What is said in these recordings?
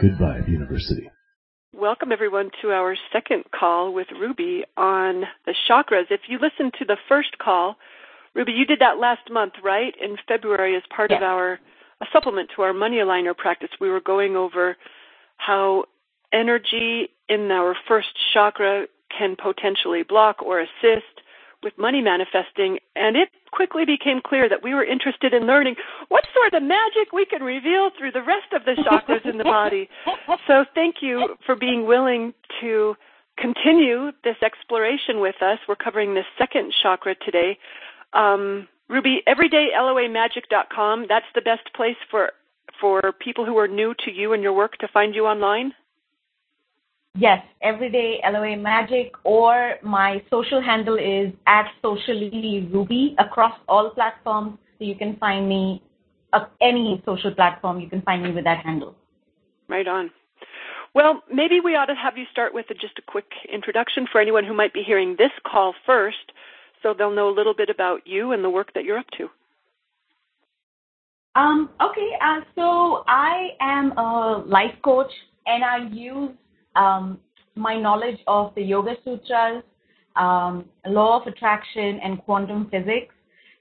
Good Vibe University. Welcome everyone to our second call with Ruby on the chakras. If you listened to the first call, Ruby, you did that last month, right? In February as part yes. of our a supplement to our money aligner practice. We were going over how energy in our first chakra can potentially block or assist with money manifesting, and it quickly became clear that we were interested in learning what sort of magic we can reveal through the rest of the chakras in the body. So thank you for being willing to continue this exploration with us. We're covering the second chakra today. Um, Ruby, everydayloamagic.com, that's the best place for, for people who are new to you and your work to find you online? Yes, everyday LOA Magic, or my social handle is at socially Ruby across all platforms. So you can find me uh, any social platform. You can find me with that handle. Right on. Well, maybe we ought to have you start with a, just a quick introduction for anyone who might be hearing this call first so they'll know a little bit about you and the work that you're up to. Um, okay, uh, so I am a life coach and I use um, my knowledge of the Yoga Sutras, um, law of attraction, and quantum physics.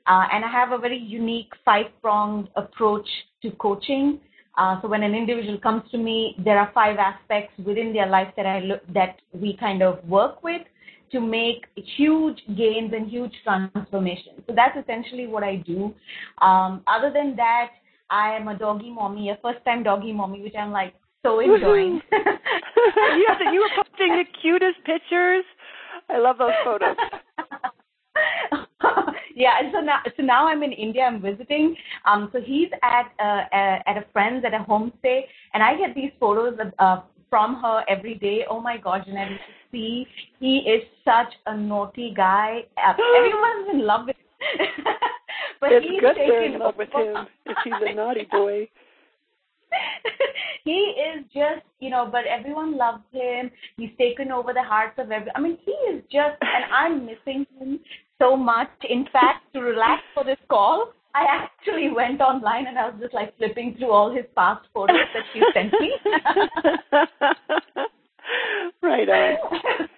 Uh, and I have a very unique five pronged approach to coaching. Uh, so when an individual comes to me, there are five aspects within their life that I look, that we kind of work with to make huge gains and huge transformations. So that's essentially what I do. Um, other than that, I am a doggy mommy, a first time doggy mommy, which I'm like so enjoying. yes, you were posting the cutest pictures. I love those photos. yeah, and so now, so now I'm in India. I'm visiting. Um, so he's at uh, at a friend's at a homestay, and I get these photos of, uh, from her every day. Oh my God, you see. He is such a naughty guy. Uh, everyone's in love with him. but it's he's good they're in love with him if he's a naughty boy. he is just, you know, but everyone loves him. He's taken over the hearts of every. I mean, he is just, and I'm missing him so much. In fact, to relax for this call, I actually went online and I was just like flipping through all his past photos that he sent me. right on.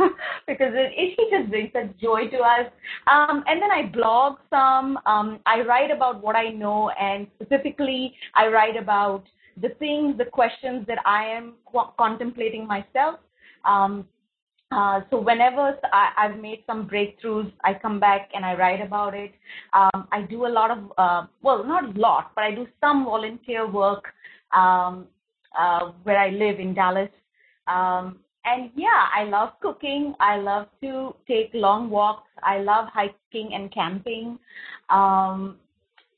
because it, it, just brings such joy to us. Um, and then I blog some. Um, I write about what I know, and specifically, I write about the things, the questions that I am qu- contemplating myself. Um, uh, so whenever I, have made some breakthroughs, I come back and I write about it. Um, I do a lot of, uh, well, not a lot, but I do some volunteer work um, uh, where I live in Dallas. Um, and yeah, I love cooking. I love to take long walks. I love hiking and camping. Um,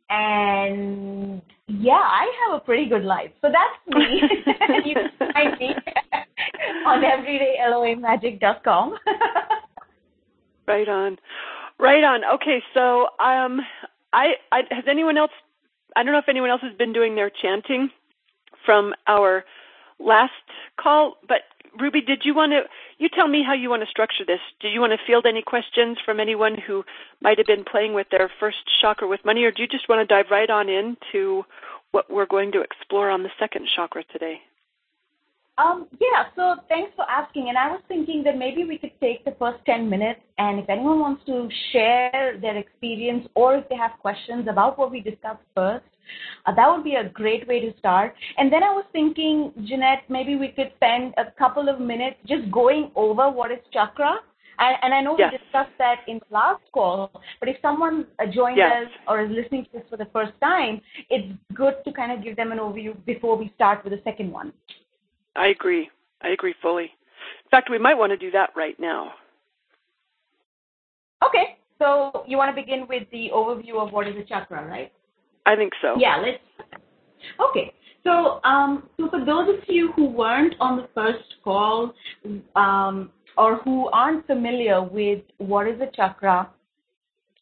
and yeah, I have a pretty good life. So that's me. you can find me on everydayloamagic.com. right on. Right on. Okay, so um I, I has anyone else I don't know if anyone else has been doing their chanting from our last call, but Ruby, did you want to you tell me how you want to structure this? Do you want to field any questions from anyone who might have been playing with their first chakra with money, or do you just want to dive right on into what we're going to explore on the second chakra today? Um, yeah, so thanks for asking. And I was thinking that maybe we could take the first 10 minutes, and if anyone wants to share their experience or if they have questions about what we discussed first, uh, that would be a great way to start. And then I was thinking, Jeanette, maybe we could spend a couple of minutes just going over what is chakra. And, and I know yes. we discussed that in the last call, but if someone uh, joined yes. us or is listening to this for the first time, it's good to kind of give them an overview before we start with the second one. I agree. I agree fully. In fact, we might want to do that right now. Okay. So you want to begin with the overview of what is a chakra, right? I think so. Yeah, let's Okay. So, um, so for those of you who weren't on the first call um, or who aren't familiar with what is a chakra,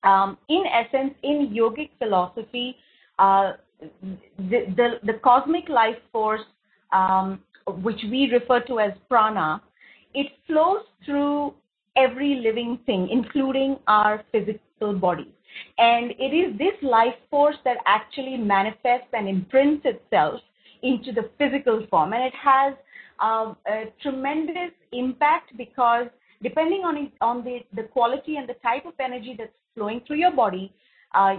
um, in essence, in yogic philosophy, uh, the, the, the cosmic life force, um, which we refer to as prana, it flows through every living thing, including our physical body. And it is this life force that actually manifests and imprints itself into the physical form. And it has uh, a tremendous impact because depending on, it, on the, the quality and the type of energy that's flowing through your body, uh,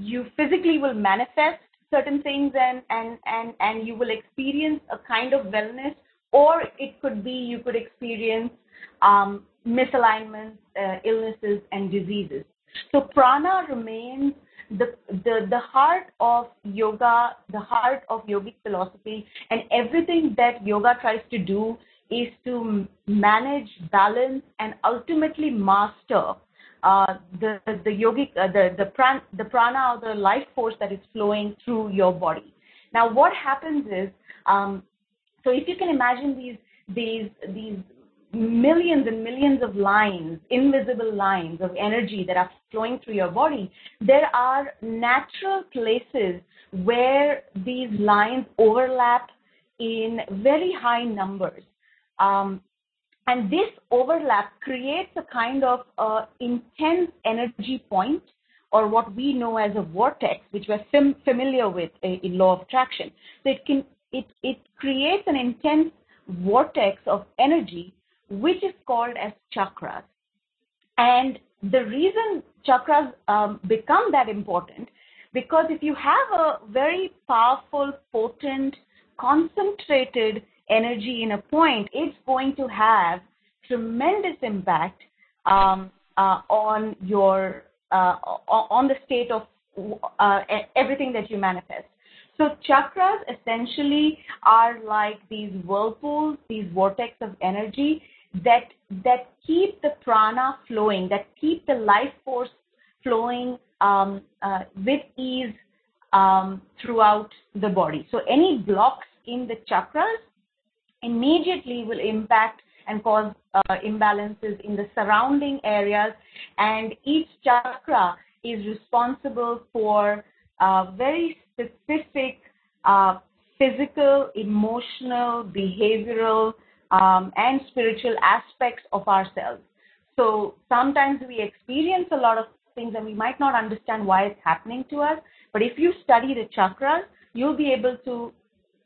you physically will manifest certain things and, and, and, and you will experience a kind of wellness, or it could be you could experience um, misalignments, uh, illnesses, and diseases. So prana remains the, the, the heart of yoga, the heart of yogic philosophy, and everything that yoga tries to do is to manage, balance, and ultimately master uh, the the yogic uh, the the, pran, the prana or the life force that is flowing through your body. Now, what happens is, um, so if you can imagine these these these millions and millions of lines, invisible lines of energy that are flowing through your body, there are natural places where these lines overlap in very high numbers. Um, and this overlap creates a kind of uh, intense energy point or what we know as a vortex, which we're fam- familiar with in law of attraction. So it can it, it creates an intense vortex of energy which is called as chakras. And the reason chakras um, become that important, because if you have a very powerful, potent, concentrated energy in a point, it's going to have tremendous impact um, uh, on your uh, on the state of uh, everything that you manifest. So chakras essentially are like these whirlpools, these vortex of energy that that keep the prana flowing, that keep the life force flowing um, uh, with ease um, throughout the body. So any blocks in the chakras immediately will impact and cause uh, imbalances in the surrounding areas, and each chakra is responsible for uh, very specific uh, physical, emotional, behavioral, um, and spiritual aspects of ourselves. So sometimes we experience a lot of things and we might not understand why it's happening to us. But if you study the chakras, you'll be able to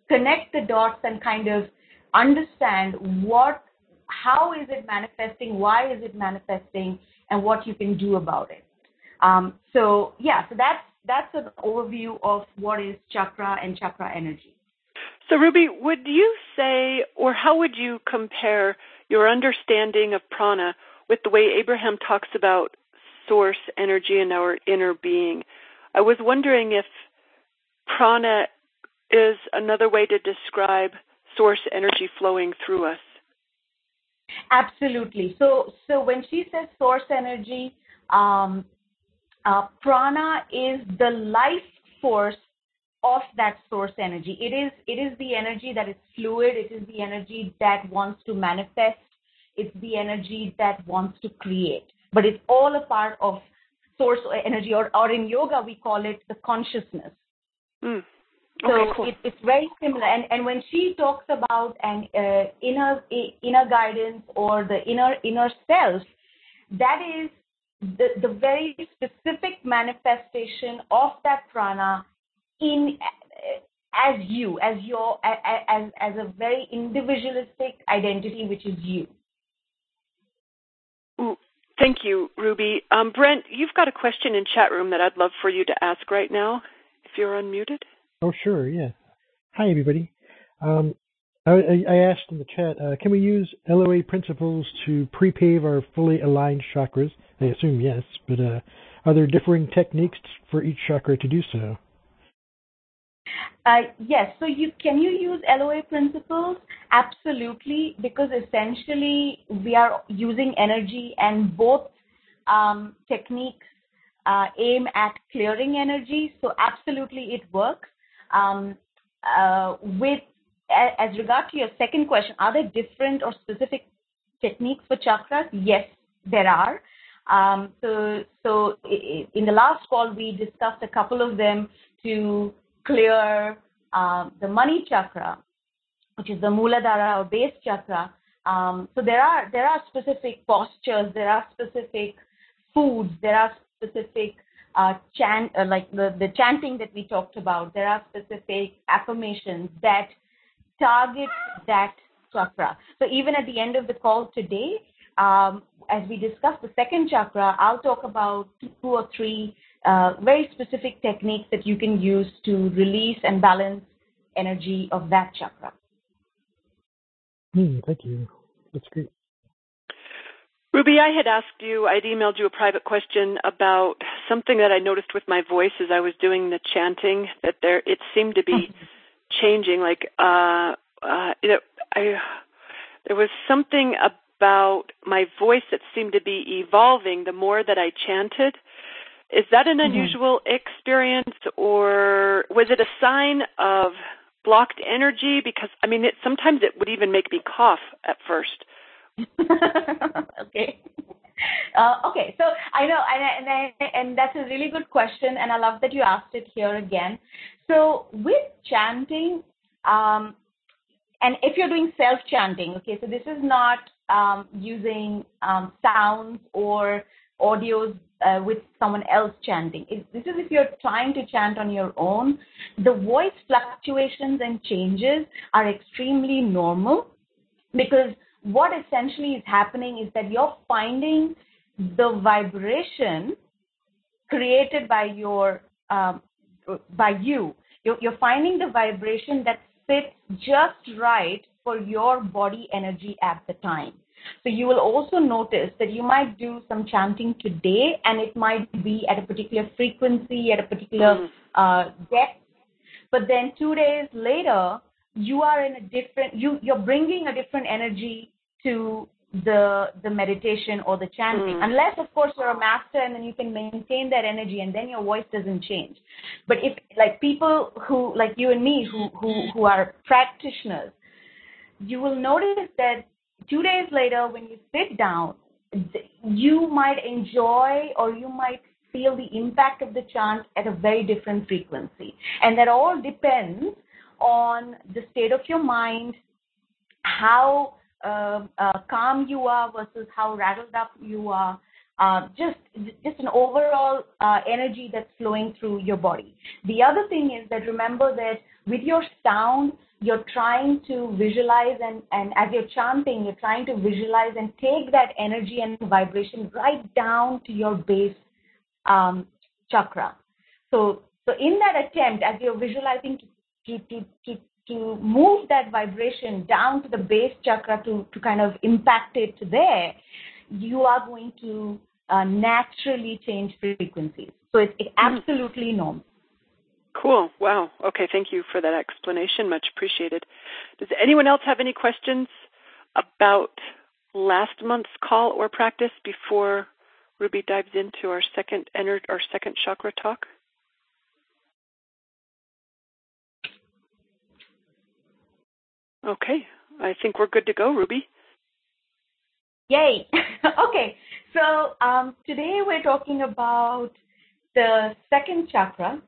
connect the dots and kind of understand what, how is it manifesting, why is it manifesting, and what you can do about it. Um, so yeah, so that's that's an overview of what is chakra and chakra energy. So, Ruby, would you say, or how would you compare your understanding of prana with the way Abraham talks about source energy and our inner being? I was wondering if prana is another way to describe source energy flowing through us. Absolutely. So, so when she says source energy, um, uh, prana is the life force of that source energy. It is it is the energy that is fluid. It is the energy that wants to manifest. It's the energy that wants to create. But it's all a part of source energy, or, or in yoga we call it the consciousness. Mm. So okay, cool. it, it's very similar. And and when she talks about an uh, inner inner guidance or the inner inner self, that is the, the very specific manifestation of that prana in as you, as your as as a very individualistic identity, which is you. Thank you, Ruby. Um, Brent, you've got a question in chat room that I'd love for you to ask right now, if you're unmuted. Oh, sure, yeah. Hi, everybody. Um, I, I, asked in the chat, uh, can we use LOA principles to pre-pave our fully aligned chakras? I assume yes, but uh, are there differing techniques for each chakra to do so? Uh, yes. So you can you use LOA principles? Absolutely, because essentially we are using energy, and both um, techniques uh, aim at clearing energy. So absolutely, it works. Um, uh, with as regard to your second question, are there different or specific techniques for chakras? Yes, there are. Um, so, so in the last call, we discussed a couple of them to clear uh, the money chakra, which is the Muladhara or base chakra. Um, so there are there are specific postures, there are specific foods, there are specific uh, chant uh, like the, the chanting that we talked about. There are specific affirmations that target that chakra. So even at the end of the call today, um, as we discuss the second chakra, I'll talk about two or three uh, very specific techniques that you can use to release and balance energy of that chakra. Hmm, thank you. That's great. Ruby, I had asked you, I'd emailed you a private question about something that I noticed with my voice as I was doing the chanting that there it seemed to be changing like uh uh you know, I there was something about my voice that seemed to be evolving the more that I chanted. Is that an mm-hmm. unusual mm-hmm. experience or was it a sign of blocked energy because I mean it sometimes it would even make me cough at first. okay. Uh, okay, so I know, and, and, and that's a really good question, and I love that you asked it here again. So with chanting, um, and if you're doing self chanting, okay, so this is not um, using um, sounds or audios uh, with someone else chanting. This is if you're trying to chant on your own. The voice fluctuations and changes are extremely normal because what essentially is happening is that you're finding the vibration created by your um, by you. You're, you're finding the vibration that fits just right for your body energy at the time. So you will also notice that you might do some chanting today and it might be at a particular frequency, at a particular mm. uh, depth. But then two days later, you are in a different, you, you're bringing a different energy to the the meditation or the chanting mm. unless of course you're a master and then you can maintain that energy and then your voice doesn't change but if like people who like you and me who who who are practitioners you will notice that two days later, when you sit down, you might enjoy or you might feel the impact of the chant at a very different frequency. And that all depends on the state of your mind, how uh, uh, calm you are versus how rattled up you are. Uh, just just an overall uh, energy that's flowing through your body. The other thing is that remember that with your sound, you're trying to visualize and, and as you're chanting, you're trying to visualize and take that energy and vibration right down to your base um, chakra. So, so in that attempt, as you're visualizing to, to, to, to, to move that vibration down to the base chakra to, to kind of impact it there, you are going to uh, naturally change frequencies. So it's, it's mm-hmm. absolutely normal. Cool. Wow. Okay. Thank you for that explanation. Much appreciated. Does anyone else have any questions about last month's call or practice before Ruby dives into our second entered our second chakra talk? Okay. I think we're good to go, Ruby. Yay. okay. So um, today we're talking about the second chakra,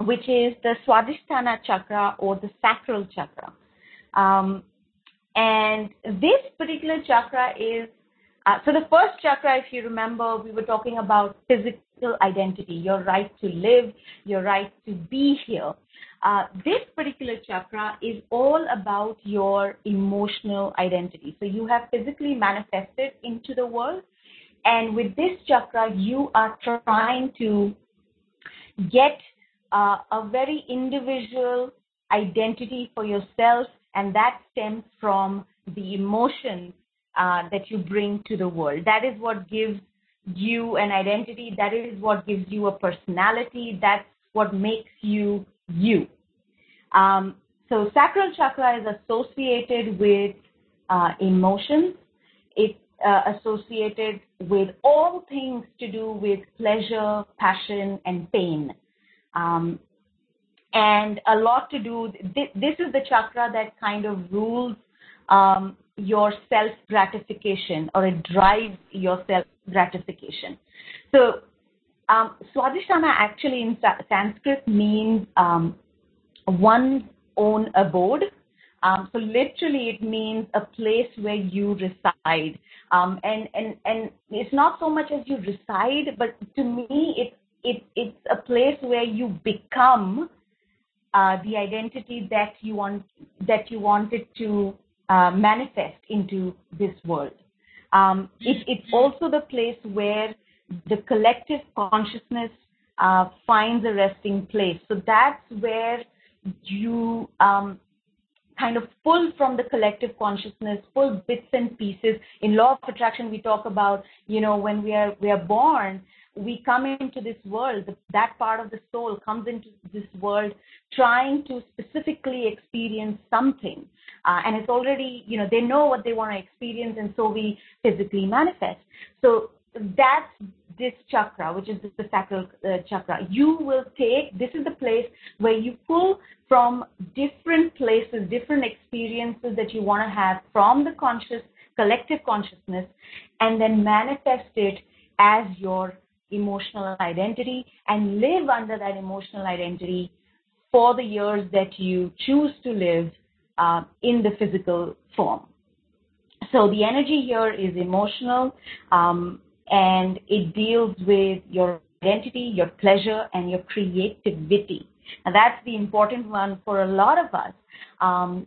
which is the Swadhisthana chakra or the sacral chakra. Um, and this particular chakra is uh, so the first chakra, if you remember, we were talking about physical identity, your right to live, your right to be here. Uh, this particular chakra is all about your emotional identity. So you have physically manifested into the world, and with this chakra, you are trying to get uh, a very individual identity for yourself, and that stems from the emotions uh, that you bring to the world. That is what gives you an identity. That is what gives you a personality. That's what makes you you. Um, so sacral chakra is associated with uh, emotions. It's uh, associated with all things to do with pleasure, passion, and pain. Um, and a lot to do. This, this is the chakra that kind of rules um, your self gratification or it drives your self gratification. So, um, Swadhisthana actually in Sanskrit means um, one's own abode. Um, so literally, it means a place where you reside. Um, and and and it's not so much as you reside, but to me, it's it, it's a place where you become uh, the identity that you want that you wanted to uh, manifest into this world. Um, it, it's also the place where the collective consciousness uh, finds a resting place. So that's where you um, kind of pull from the collective consciousness, pull bits and pieces. In law of attraction, we talk about, you know, when we are we are born, we come into this world. That part of the soul comes into this world trying to specifically experience something, uh, and it's already, you know, they know what they want to experience, and so we physically manifest. So that's this chakra, which is the sacral uh, chakra. You will take, this is the place where you pull from different places, different experiences that you want to have from the conscious, collective consciousness, and then manifest it as your emotional identity and live under that emotional identity for the years that you choose to live uh, in the physical form. So the energy here is emotional. Um, and it deals with your identity, your pleasure, and your creativity. And that's the important one for a lot of us. Um,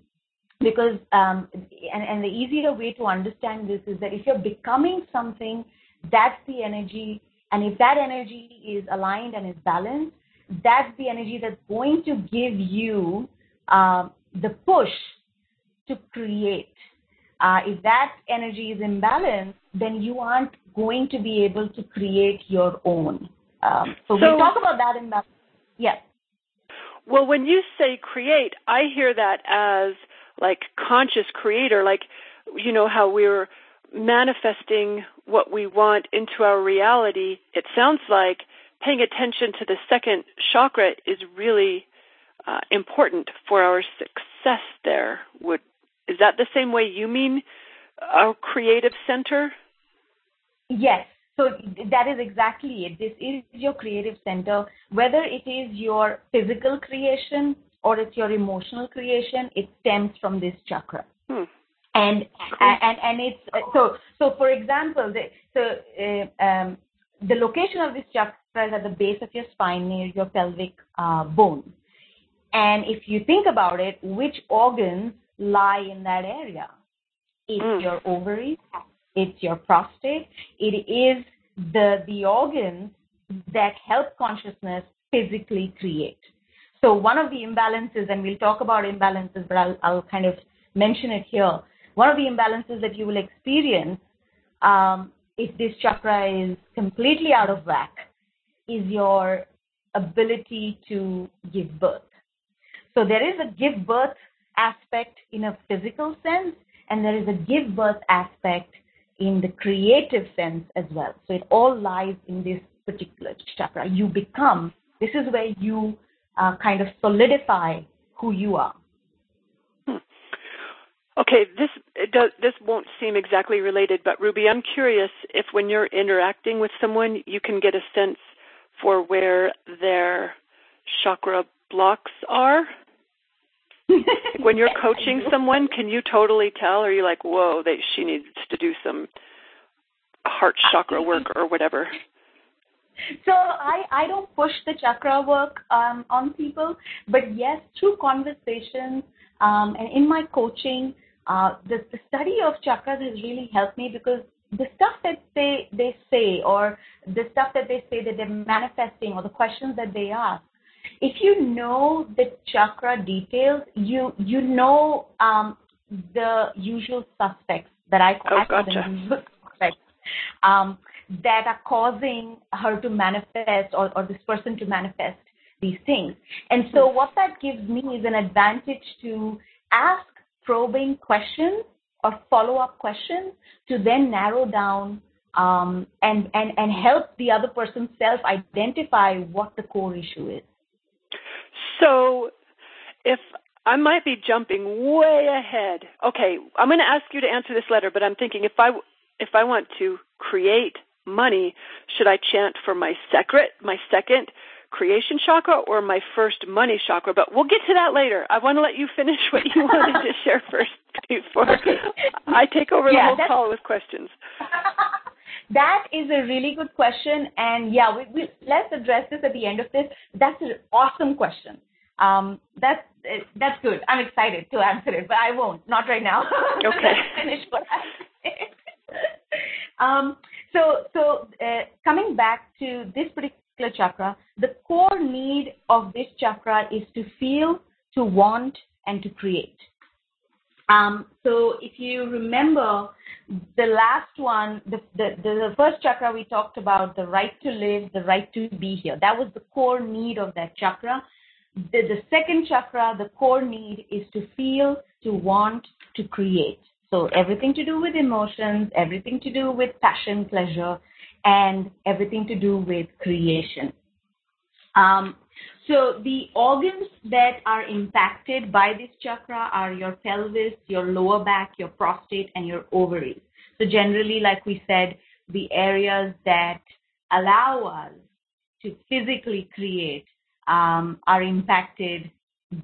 because, um, and, and the easier way to understand this is that if you're becoming something, that's the energy. And if that energy is aligned and is balanced, that's the energy that's going to give you uh, the push to create. Uh, if that energy is imbalanced, then you aren't going to be able to create your own. Um, so, so we talk about that in the yes. Well, when you say create, I hear that as like conscious creator, like you know how we're manifesting what we want into our reality. It sounds like paying attention to the second chakra is really uh, important for our success. There would is that the same way you mean our creative center? Yes. So that is exactly it. This is your creative center. Whether it is your physical creation or it's your emotional creation, it stems from this chakra. Hmm. And, and and it's so so. For example, the, so uh, um, the location of this chakra is at the base of your spine near your pelvic uh, bone. And if you think about it, which organs lie in that area? It's mm. your ovaries, it's your prostate. It is the, the organs that help consciousness physically create. So one of the imbalances, and we'll talk about imbalances, but I'll, I'll kind of mention it here. One of the imbalances that you will experience um, if this chakra is completely out of whack is your ability to give birth. So there is a give birth aspect in a physical sense, and there is a give birth aspect in the creative sense as well. So it all lies in this particular chakra. You become, this is where you uh, kind of solidify who you are. Hmm. Okay, this does, this won't seem exactly related, but Ruby, I'm curious if when you're interacting with someone, you can get a sense for where their chakra blocks are when you're coaching someone, can you totally tell? Or are you like, whoa, they, she needs to do some heart chakra work or whatever? So I, I don't push the chakra work um, on people, but yes, through conversations um, and in my coaching, uh, the, the study of chakras has really helped me because the stuff that they, they say or the stuff that they say that they're manifesting or the questions that they ask, if you know the chakra details, you you know um, the usual suspects that I call oh, gotcha. suspects um, that are causing her to manifest or, or this person to manifest these things. And so, hmm. what that gives me is an advantage to ask probing questions or follow up questions to then narrow down um, and, and, and help the other person self identify what the core issue is. So, if I might be jumping way ahead. Okay, I'm going to ask you to answer this letter, but I'm thinking if I if I want to create money, should I chant for my secret, my second creation chakra or my first money chakra? But we'll get to that later. I want to let you finish what you wanted to share first before I take over yeah, the whole call with questions. that is a really good question, and yeah, we, we, let's address this at the end of this. That's an awesome question. Um, that's that's good. I'm excited to answer it, but I won't. Not right now. Okay. finish what I um, so so uh, coming back to this particular chakra, the core need of this chakra is to feel, to want, and to create. Um, so if you remember the last one, the, the, the, first chakra we talked about, the right to live, the right to be here. That was the core need of that chakra. The, the second chakra, the core need is to feel, to want, to create. So everything to do with emotions, everything to do with passion, pleasure, and everything to do with creation. Um, so the organs that are impacted by this chakra are your pelvis, your lower back, your prostate, and your ovaries. So generally, like we said, the areas that allow us to physically create um, are impacted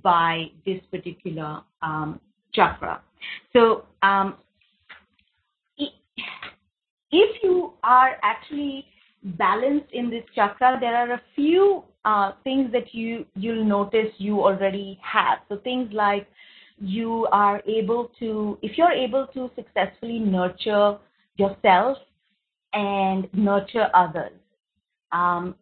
by this particular um, chakra. So um, if you are actually balanced in this chakra, there are a few things that you you'll notice you already have. So things like you are able to, if you're able to successfully nurture yourself and nurture others, um,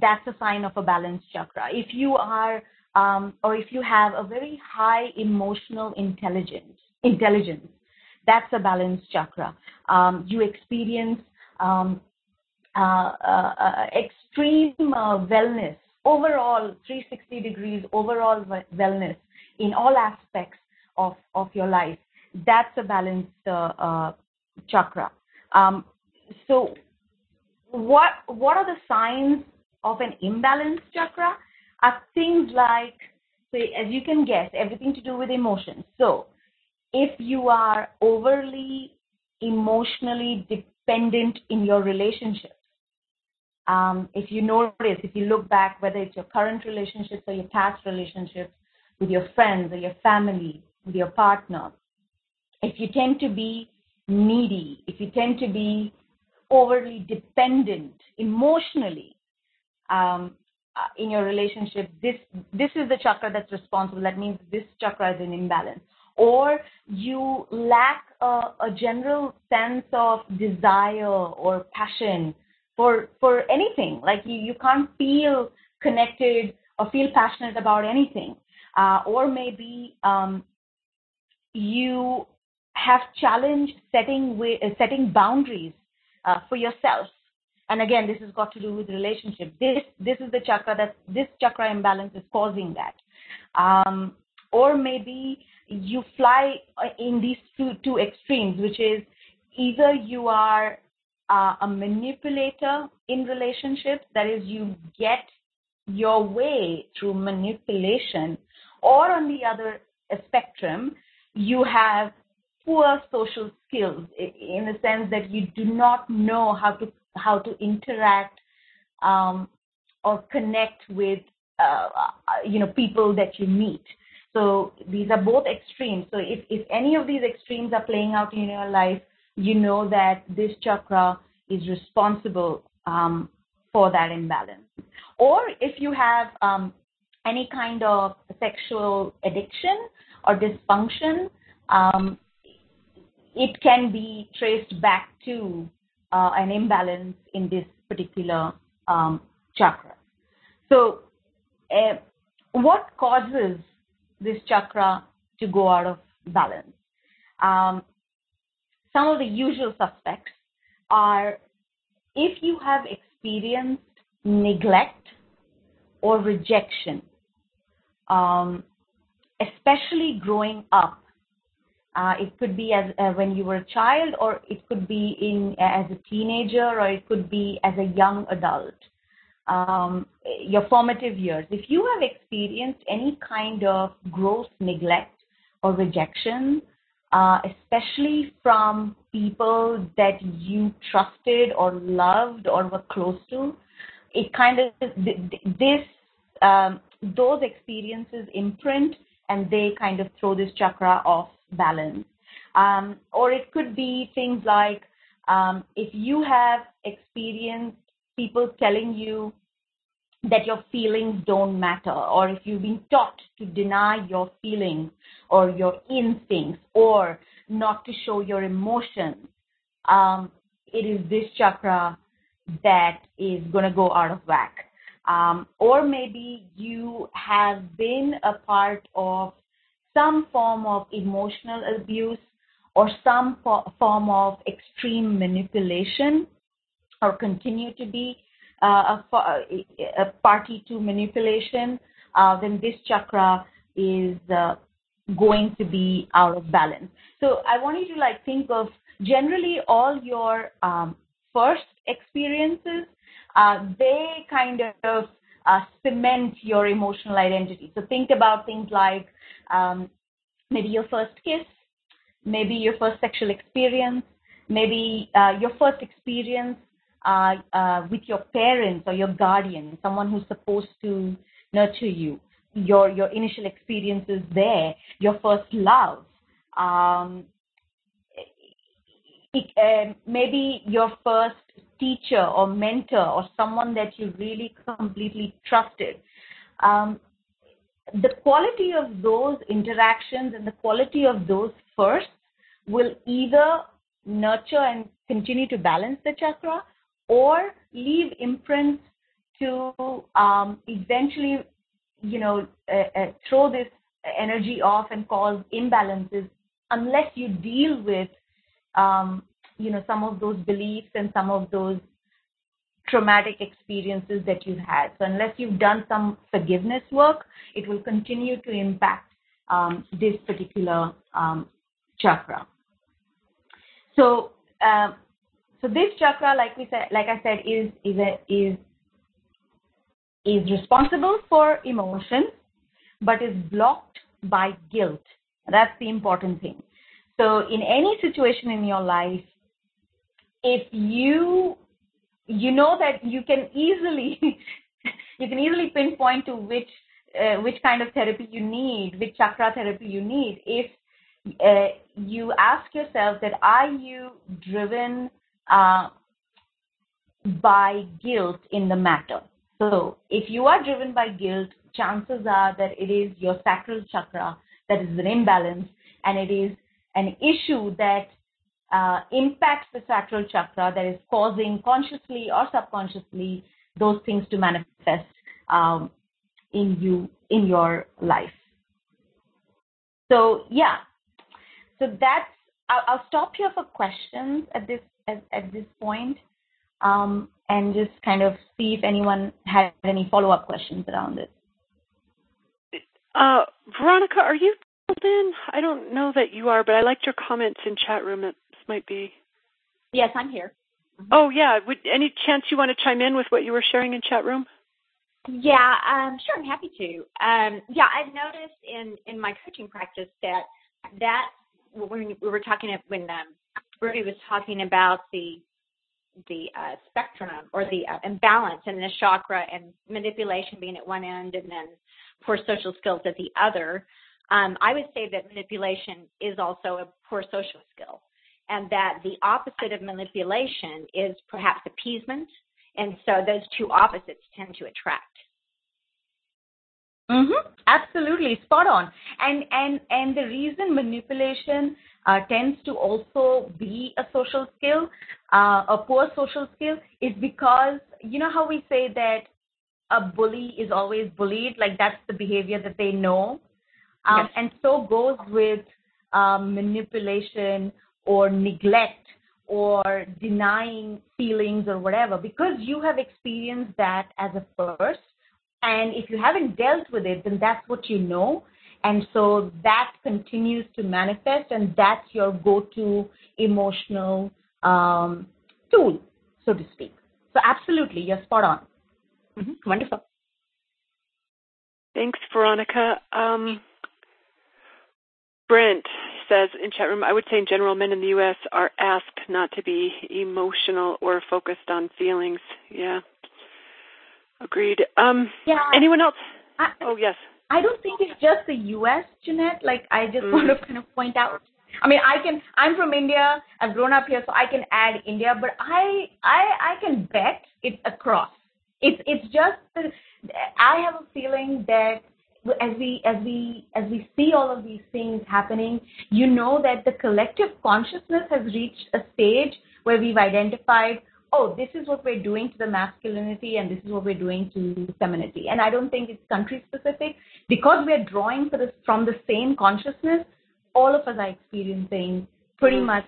that's a sign of a balanced chakra. If you are, um, or if you have a very high emotional intelligence, intelligence, that's a balanced chakra. Um, you experience uh, uh, uh extreme uh, wellness, overall 360 degrees overall wellness in all aspects of, of your life. That's a balanced uh, uh, chakra. Um, so, what what are the signs of an imbalanced chakra are things like, say, as you can guess, everything to do with emotions. So, if you are overly emotionally dependent in your relationships, um, if you notice, if you look back, whether it's your current relationships or your past relationships with your friends or your family, with your partner, if you tend to be needy, if you tend to be overly dependent emotionally, um, uh, in your relationship, this this is the chakra that's responsible. That means this chakra is in imbalance. Or you lack a, a general sense of desire or passion for for anything. Like you, you can't feel connected or feel passionate about anything. Uh, or maybe um, you have challenged setting uh, setting boundaries uh, for yourself and again, this has got to do with relationship. This this is the chakra that this chakra imbalance is causing that. Um, or maybe you fly uh, in these two two extremes, which is either you are uh, a manipulator in relationships, that is, you get your way through manipulation, or on the other spectrum, you have poor social skills in the sense that you do not know how to how to interact um, or connect with uh, you know people that you meet. So these are both extremes. So if, if any of these extremes are playing out in your life, you know that this chakra is responsible um, for that imbalance. Or if you have um, any kind of sexual addiction or dysfunction, um, it can be traced back to uh, an imbalance in this particular um, chakra. So, uh, what causes this chakra to go out of balance? Some of the usual suspects are if you have experienced neglect or rejection, um, especially growing up uh, it could be as uh, when you were a child, or it could be in as a teenager, or it could be as a young adult. um, your formative years, if you have experienced any kind of gross neglect or rejection, uh, especially from people that you trusted or loved or were close to, it kind of this um, those experiences imprint and they kind of throw this chakra off balance. Um, or it could be things like um, if you have experienced people telling you that your feelings don't matter, or if you've been taught to deny your feelings or your instincts or not to show your emotions, um, it is this chakra that is going to go out of whack. Um, or maybe you have been a part of some form of emotional abuse or some form of extreme manipulation or continue to be a, a, party to manipulation, uh, then this chakra is uh, going to be out of balance. So I want you to like think of generally all your um, first experiences, uh, they kind of uh, cement your emotional identity. So think about things like um, maybe your first kiss, maybe your first sexual experience, maybe uh, your first experience uh, with your parents or your guardian, someone who's supposed to nurture you, your your initial experiences there, your first love, um, it, uh, maybe your first teacher or mentor or someone that you really completely trusted. Um, the quality of those interactions and the quality of those firsts will either nurture and continue to balance the chakra or leave imprints to um, eventually, you know, uh, uh, throw this energy off and cause imbalances unless you deal with, um, you know, some of those beliefs and some of those traumatic experiences that you've had. So unless you've done some forgiveness work, it will continue to impact um, this particular um, chakra. So, uh, so this chakra, like we said, like I said, is is a, is is responsible for emotions, but is blocked by guilt. That's the important thing. So, in any situation in your life, if you you know that you can easily you can easily pinpoint to which uh, which kind of therapy you need, which chakra therapy you need, if uh, you ask yourself that are you driven by guilt in the matter? So if you are driven by guilt, chances are that it is your sacral chakra that is an imbalance and it is an issue that uh, impacts the sacral chakra that is causing consciously or subconsciously those things to manifest um, in you in your life. So yeah, so that's I'll, I'll stop here for questions at this at, at this point, um, and just kind of see if anyone had any follow up questions around it. Uh, Veronica, are you in? I don't know that you are, but I liked your comments in chat room. It might be. Yes, I'm here. Mm-hmm. Oh yeah. Would any chance you want to chime in with what you were sharing in chat room? Yeah, um, sure. I'm happy to. Um, yeah, I've noticed in in my coaching practice that that when we were talking when um, Ruby was talking about the the uh, spectrum or the uh, imbalance in the chakra and manipulation being at one end and then poor social skills at the other. Um, I would say that manipulation is also a poor social skill and that the opposite of manipulation is perhaps appeasement. And so those two opposites tend to attract. Mm-hmm. Absolutely, spot on. And and and the reason manipulation tends to also be a social skill, uh, a poor social skill, is because you know how we say that a bully is always bullied, like that's the behavior that they know, um, yes. and so goes with um, manipulation or neglect or denying feelings or whatever. Because you have experienced that as a first and if you haven't dealt with it then that's what you know and so that continues to manifest and that's your go-to emotional um, tool so to speak so absolutely you're spot on Mm-hmm. Wonderful. Thanks, Veronica. Um, Brent says in chat room, I would say in general, men in the U.S. are asked not to be emotional or focused on feelings. Yeah, agreed. Um, yeah. Anyone else? I, oh yes. I don't think it's just the U.S., Jeanette. Like I just mm. want to kind of point out. I mean, I can. I'm from India. I've grown up here, so I can add India. But I, I, I can bet it's across. It's, it's just. I have a feeling that as we as we as we see all of these things happening, you know that the collective consciousness has reached a stage where we've identified, oh, this is what we're doing to the masculinity and this is what we're doing to femininity. And I don't think it's country specific because we're drawing this, from the same consciousness. All of us are experiencing pretty mm. much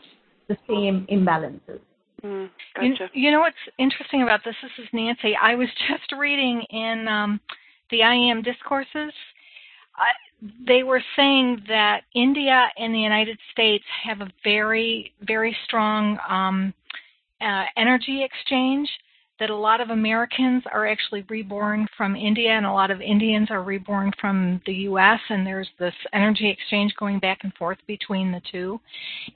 the same imbalances. Mm, gotcha. you, you, know what's interesting about this? This is Nancy. I was just reading in um, the I Am discourses, uh, they were saying that India and the United States have a very, very strong um, uh, energy exchange. That a lot of Americans are actually reborn from India, and a lot of Indians are reborn from the U.S. And there's this energy exchange going back and forth between the two.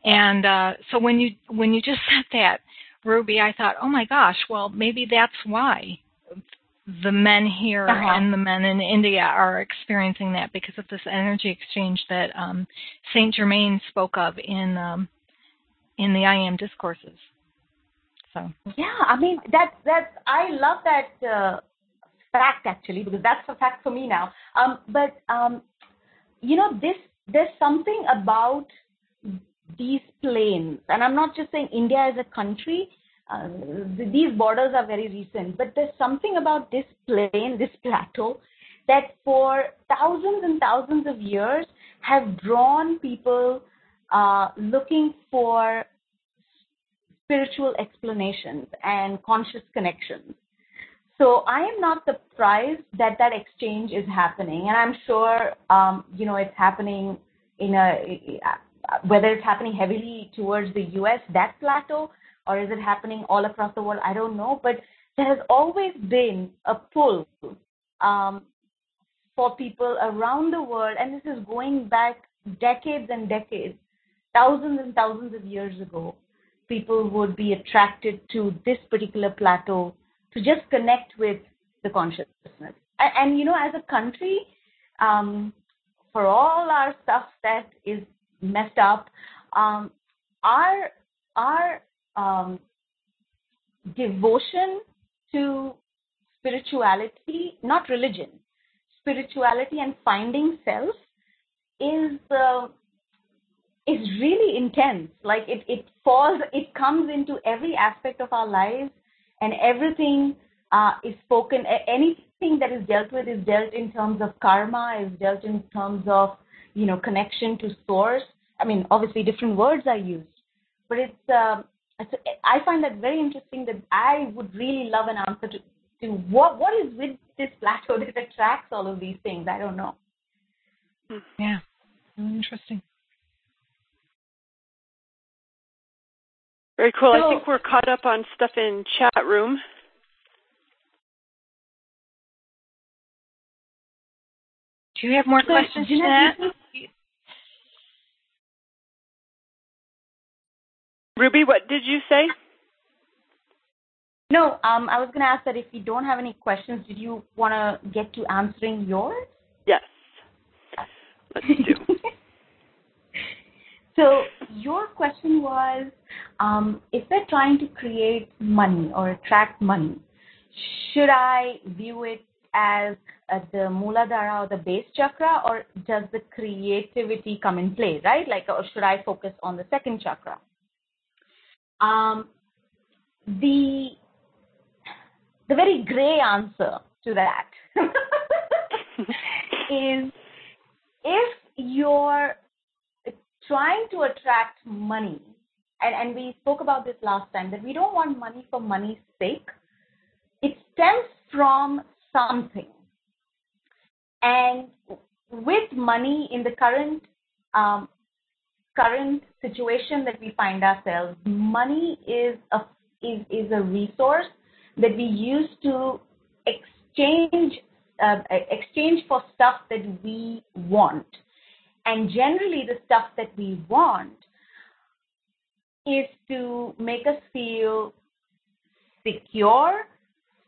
And uh, so when you when you just said that, Ruby, I thought, oh my gosh, well maybe that's why the men here uh-huh. and the men in India are experiencing that because of this energy exchange that um, Saint Germain spoke of in um, in the I Am discourses. So yeah, I mean that's that's I love that uh, fact actually because that's a fact for me now. Um, but um, you know this there's something about these plains, and I'm not just saying India as a country uh, these borders are very recent, but there's something about this plain, this plateau, that for thousands and thousands of years have drawn people uh, looking for spiritual explanations and conscious connections. So I am not surprised that that exchange is happening, and I'm sure um, you know it's happening in a whether it's happening heavily towards the U.S. that plateau or is it happening all across the world? I don't know. But there has always been a pull um, for people around the world, and this is going back decades and decades, thousands and thousands of years ago. People would be attracted to this particular plateau to just connect with the consciousness. And, and you know, as a country, um, for all our stuff that is messed up, um, our our um, devotion to spirituality, not religion, spirituality and finding self is uh, is really intense. Like it, it falls, it comes into every aspect of our lives, and everything uh, is spoken. Anything that is dealt with is dealt in terms of karma, is dealt in terms of you know connection to source. I mean, obviously, different words are used, but it's uh, I find that very interesting that I would really love an answer to, to what what is with this plateau that attracts all of these things. I don't know. Yeah, interesting. Very cool. So, I think we're caught up on stuff in chat room. Do you have more questions, Jeanette? Ruby, what did you say? No, um, I was going to ask that if you don't have any questions, did you want to get to answering yours? Yes. Let's do. so your question was, um, if we're trying to create money or attract money, should I view it as uh, the Muladhara or the base chakra, or does the creativity come in play, right? Like, or should I focus on the second chakra? Um, the the very gray answer to that is if you're trying to attract money, and, and we spoke about this last time, that we don't want money for money's sake. It stems from something. And with money in the current um, current situation that we find ourselves, money is a is, is a resource that we use to exchange uh, exchange for stuff that we want. And generally, the stuff that we want is to make us feel secure,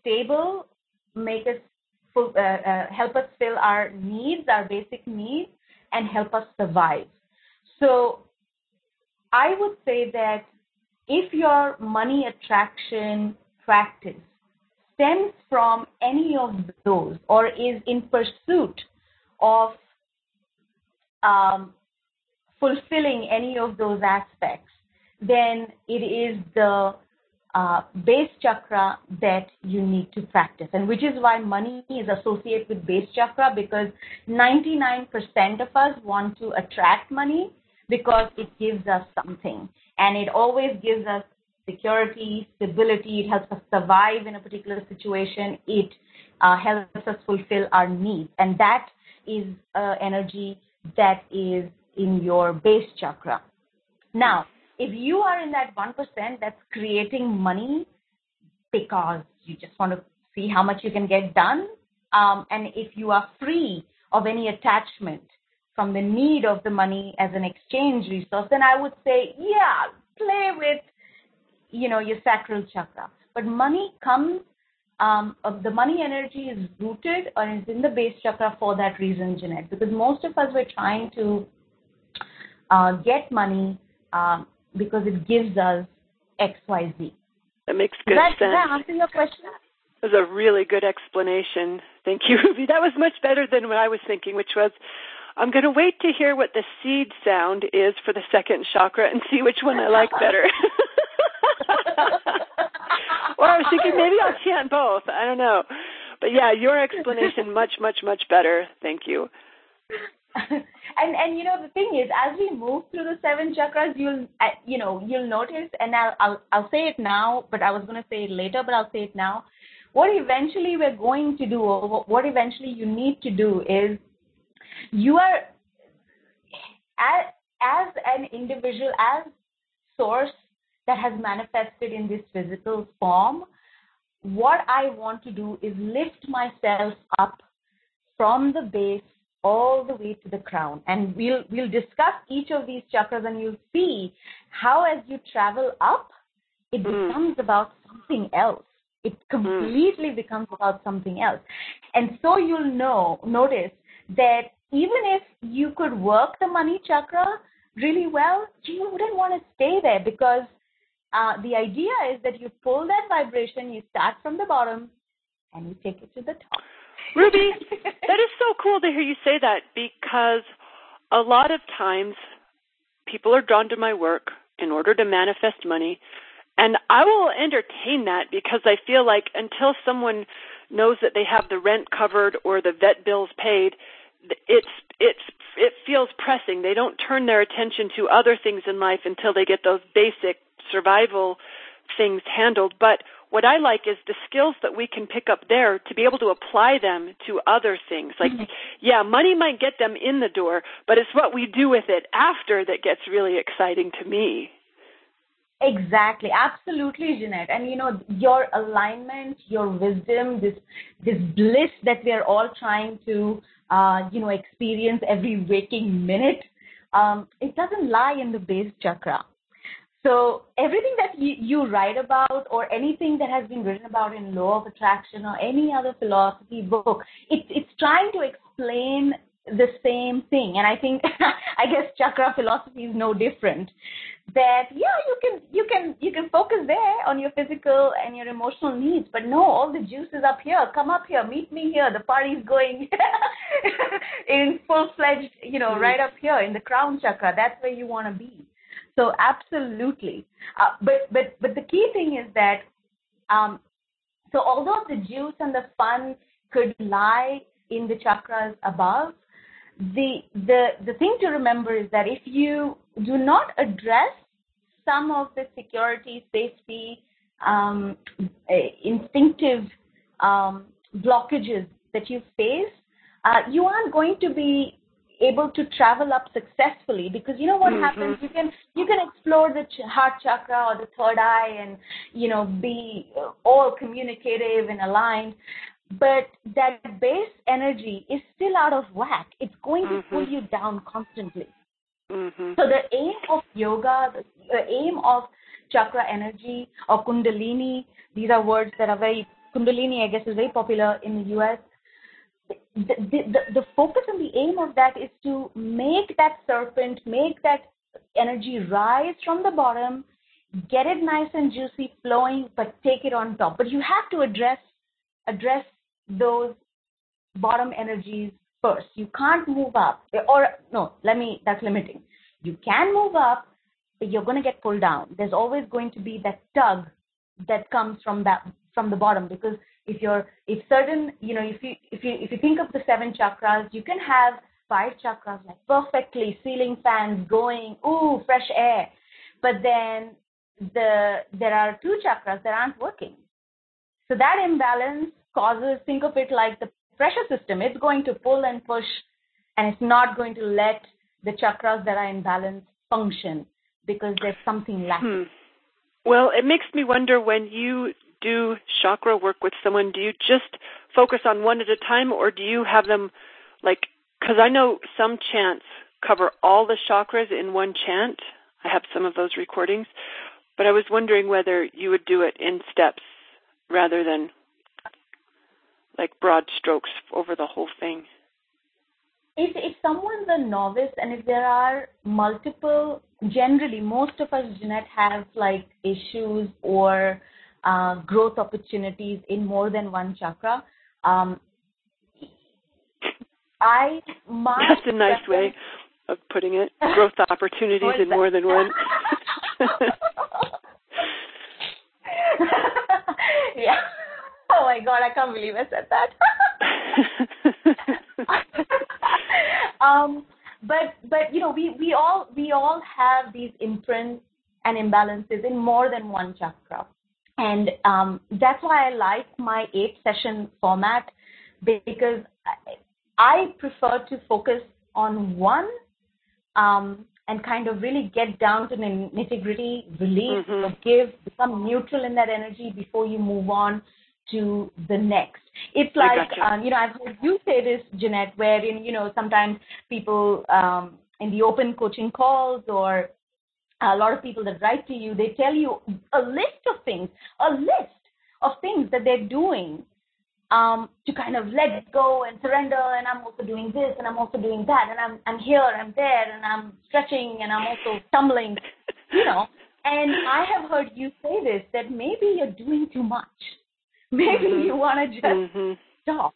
stable, make us uh, uh, help us fill our needs, our basic needs, and help us survive. So I would say that if your money attraction practice stems from any of those or is in pursuit of um, fulfilling any of those aspects, then it is the uh, base chakra that you need to practice. And which is why money is associated with base chakra because 99% of us want to attract money because it gives us something. And it always gives us security, stability. It helps us survive in a particular situation. It uh, helps us fulfill our needs. And that is uh, energy that is in your base chakra. Now, if you are in that 1% that's creating money because you just want to see how much you can get done, um, and if you are free of any attachment from the need of the money as an exchange resource, then I would say, yeah, play with, you know, your sacral chakra. But money comes, um, the money energy is rooted or is in the base chakra for that reason, Jeanette, because most of us were trying to uh, get money um, because it gives us X, Y, Z. That makes good that, sense. Does that answer your question? That was a really good explanation. Thank you, Ruby. That was much better than what I was thinking, which was I'm going to wait to hear what the seed sound is for the second chakra and see which one I like better. or I was thinking maybe I'll chant both. I don't know. But yeah, your explanation much, much, much better. Thank you. and and you know the thing is, as we move through the seven chakras, you'll uh, you know you'll notice, and I'll I'll I'll say it now, but I was going to say it later, but I'll say it now. What eventually we're going to do, or what eventually you need to do, is you are as as an individual, as source that has manifested in this physical form. What I want to do is lift myself up from the base all the way to the crown. And we'll we'll discuss each of these chakras and you'll see how as you travel up, it mm. becomes about something else. It hmm. completely mm. becomes about something else. And so you'll know notice that even if you could work the money chakra really well, you wouldn't want to stay there because uh, the idea is that you pull that vibration, you start from the bottom, and you take it to the top. Ruby, that is so cool to hear you say that because a lot of times people are drawn to my work in order to manifest money. And I will entertain that because I feel like until someone knows that they have the rent covered or the vet bills paid, it's it's it feels pressing. They don't turn their attention to other things in life until they get those basic survival things handled. But what I like is the skills that we can pick up there to be able to apply them to other things. Like, mm-hmm. yeah, money might get them in the door, but it's what we do with it after that gets really exciting to me. Exactly, absolutely, Jeanette. And you know, your alignment, your wisdom, this this bliss that we are all trying to, uh, you know, experience every waking minute, um, it doesn't lie in the base chakra. So everything that you, you write about or anything that has been written about in Law of Attraction or any other philosophy book, it, it's trying to explain the same thing. And I think, I guess chakra philosophy is no different. That yeah, you can you can you can focus there on your physical and your emotional needs, but no, all the juice is up here. Come up here, meet me here. The party's going in full fledged, you know, mm-hmm. right up here in the crown chakra. That's where you want to be. So absolutely. Uh, but but but the key thing is that um, so although the juice and the fun could lie in the chakras above, the the the thing to remember is that if you do not address some of the security, safety, um, instinctive um, blockages that you face, uh, you aren't going to be able to travel up successfully because you know what mm-hmm. happens you can you can explore the ch- heart chakra or the third eye and you know be all communicative and aligned but that base energy is still out of whack. It's going to Mm-hmm. pull you down constantly. hmm So the aim of yoga, the, the aim of chakra energy or kundalini, these are words that are very, kundalini I guess is very popular in the US. The, the, the, focus and the aim of that is to make that serpent, make that energy rise from the bottom, get it nice and juicy, flowing, but take it on top. But you have to address address those bottom energies first. You can't move up. Or, no, let me, that's limiting. You can move up, but you're going to get pulled down. There's always going to be that tug that comes from that, from the bottom because if you're, if certain, you know, if you, if you, if you think of the seven chakras, you can have five chakras like perfectly ceiling fans going, ooh, fresh air. But then the, there are two chakras that aren't working. So that imbalance causes, think of it like the pressure system. It's going to pull and push, and it's not going to let the chakras that are in balance function because there's something lacking. Hmm. Well, it makes me wonder when you do chakra work with someone, do you just focus on one at a time or do you have them like, because I know some chants cover all the chakras in one chant. I have some of those recordings, but I was wondering whether you would do it in steps rather than like broad strokes over the whole thing. If, if someone's a novice and if there are multiple, generally most of us, Jeanette, have like issues or uh, growth opportunities in more than one chakra. Um, I my That's a nice way of putting it. Growth opportunities in more than one. yeah. Oh my god, I can't believe I said that. um, but but you know we we all we all have these imprints and imbalances in more than one chakra, and um, that's why I like my eight session format because I, prefer to focus on one um, and kind of really get down to the nitty gritty, release, Mhm. forgive, become neutral in that energy before you move on to the next. It's like, gotcha. um, you know, I've heard you say this, Jeanette, wherein, you know, sometimes people um, in the open coaching calls or a lot of people that write to you, they tell you a list of things, a list of things that they're doing um, to kind of let go and surrender. And I'm also doing this, and I'm also doing that, and I'm I'm here, I'm there, and I'm stretching, and I'm also stumbling, you know. And I have heard you say this that maybe you're doing too much. Maybe Mhm. you want to just hmm stop.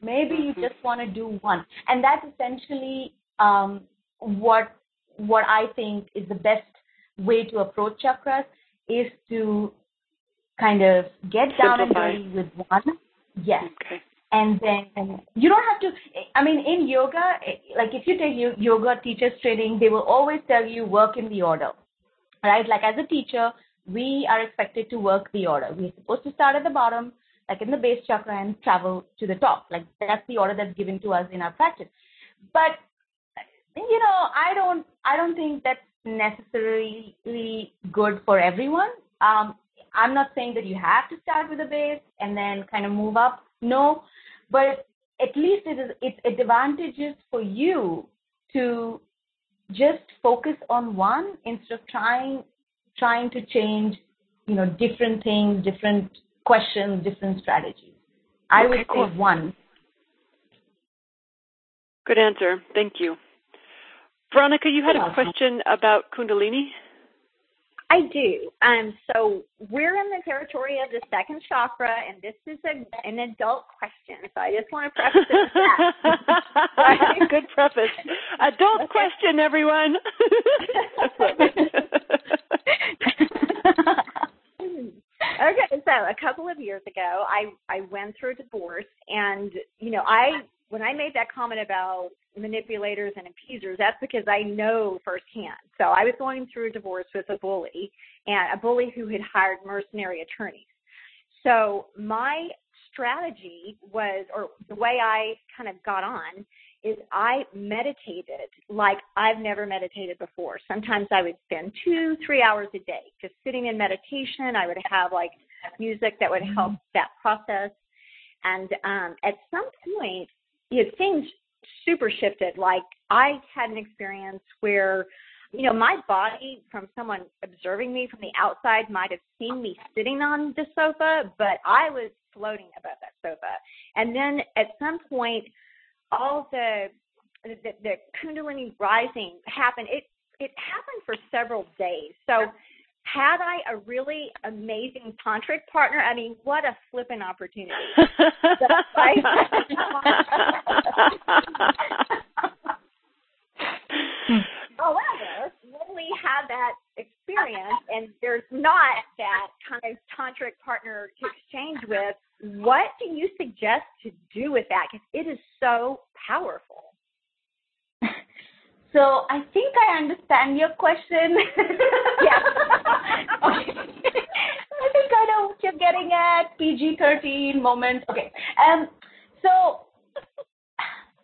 Maybe you Mhm. just want to do one, and that's essentially um, what what I think is the best way to approach chakras is to kind of get down Simplify. and dirty with one. Yes, Okay. and then you don't have to. I mean, in yoga, like if you take yoga teachers training, they will always tell you work in the order, right? Like as a teacher, we are expected to work the order. We're supposed to start at the bottom, like in the base chakra, and travel to the top. Like that's the order that's given to us in our practice. But you know, I don't, I don't think that's necessarily good for everyone. Um, I'm not saying that you have to start with a base and then kind of move up. No, but at least it is it's advantageous for you to just focus on one instead of trying trying to change, you know, different things, different questions, different strategies. I Okay, would cool. say one. Good answer. Thank you. Veronica, you had a question about Kundalini? I do. Um, so we're in the territory of the second chakra, and this is a, an adult question. So I just want to preface it with that. Good preface. Adult question, everyone. okay, so a couple of years ago, I I went through a divorce, and you know, I when I made that comment about manipulators and appeasers, that's because I know firsthand. So I was going through a divorce with a bully, and a bully who had hired mercenary attorneys. So my strategy was, or the way I kind of got on, is I meditated like I've never meditated before. Sometimes I would spend two, three hours a day just sitting in meditation. I would have like music that would help that process. And um, at some point, you know, things super shifted. Like I had an experience where, you know, my body from someone observing me from the outside might have seen me sitting on the sofa, but I was floating above that sofa. And then at some point, all the the, the kundalini rising happened. It it happened for several days. So had I a really amazing tantric partner, I mean, what a flippin' opportunity. However, when we have that experience and there's not that kind of tantric partner to exchange with, what do you suggest to do with that? Because it is so powerful. So I think I understand your question. yeah. Okay. I think I know what you're getting at. PG-13 moment. Okay. Um. So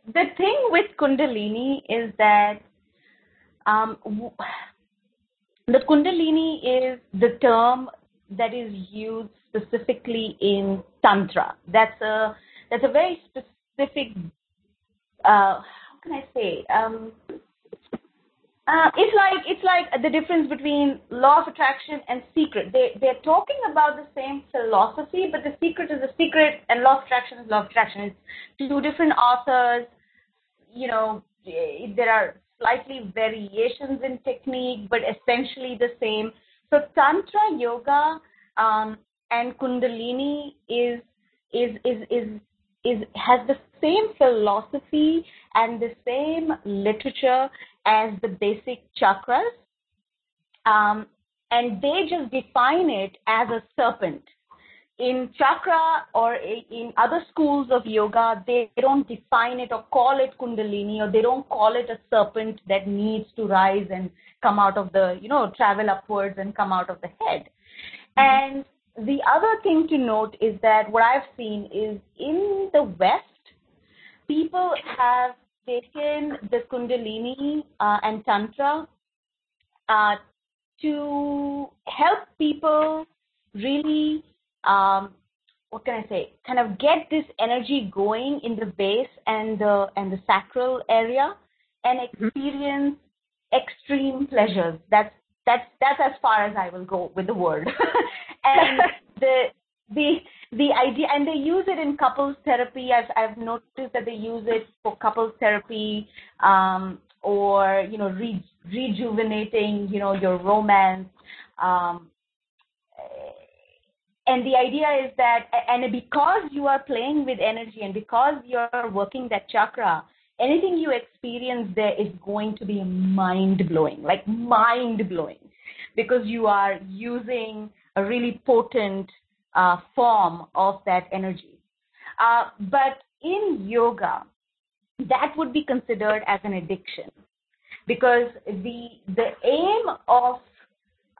the thing with Kundalini is that um, the Kundalini is the term that is used specifically in Tantra. That's a that's a very specific. Uh, how can I say? Um, uh, it's like it's like the difference between law of attraction and secret. They they're talking about the same philosophy, but the secret is a secret, and law of attraction is law of attraction. It's two different authors. You know, there are slightly variations in technique, but essentially the same. So Tantra yoga um, and Kundalini is is is is is has the same philosophy and the same literature as the basic chakras, um, and they just define it as a serpent in chakra or in other schools of yoga, they don't define it or call it kundalini or they don't call it a serpent that needs to rise and come out of the, you know, travel upwards and come out of the head. Mm-hmm. And the other thing to note is that what I've seen is in the West, people have taken the kundalini uh, and tantra uh, to help people really um, what can I say, kind of get this energy going in the base and the and the sacral area and mm-hmm. experience mm-hmm. extreme pleasures. That's that's that's as far as I will go with the word. and the the the idea and they use it in couples therapy. I've I've noticed that they use it for couples therapy um, or you know re- rejuvenating you know your romance. Um, and the idea is that and because you are playing with energy and because you're working that chakra anything you experience there is going to be mind blowing like mind blowing because you are using a really potent uh, form of that energy uh, but in yoga that would be considered as an addiction because the the aim of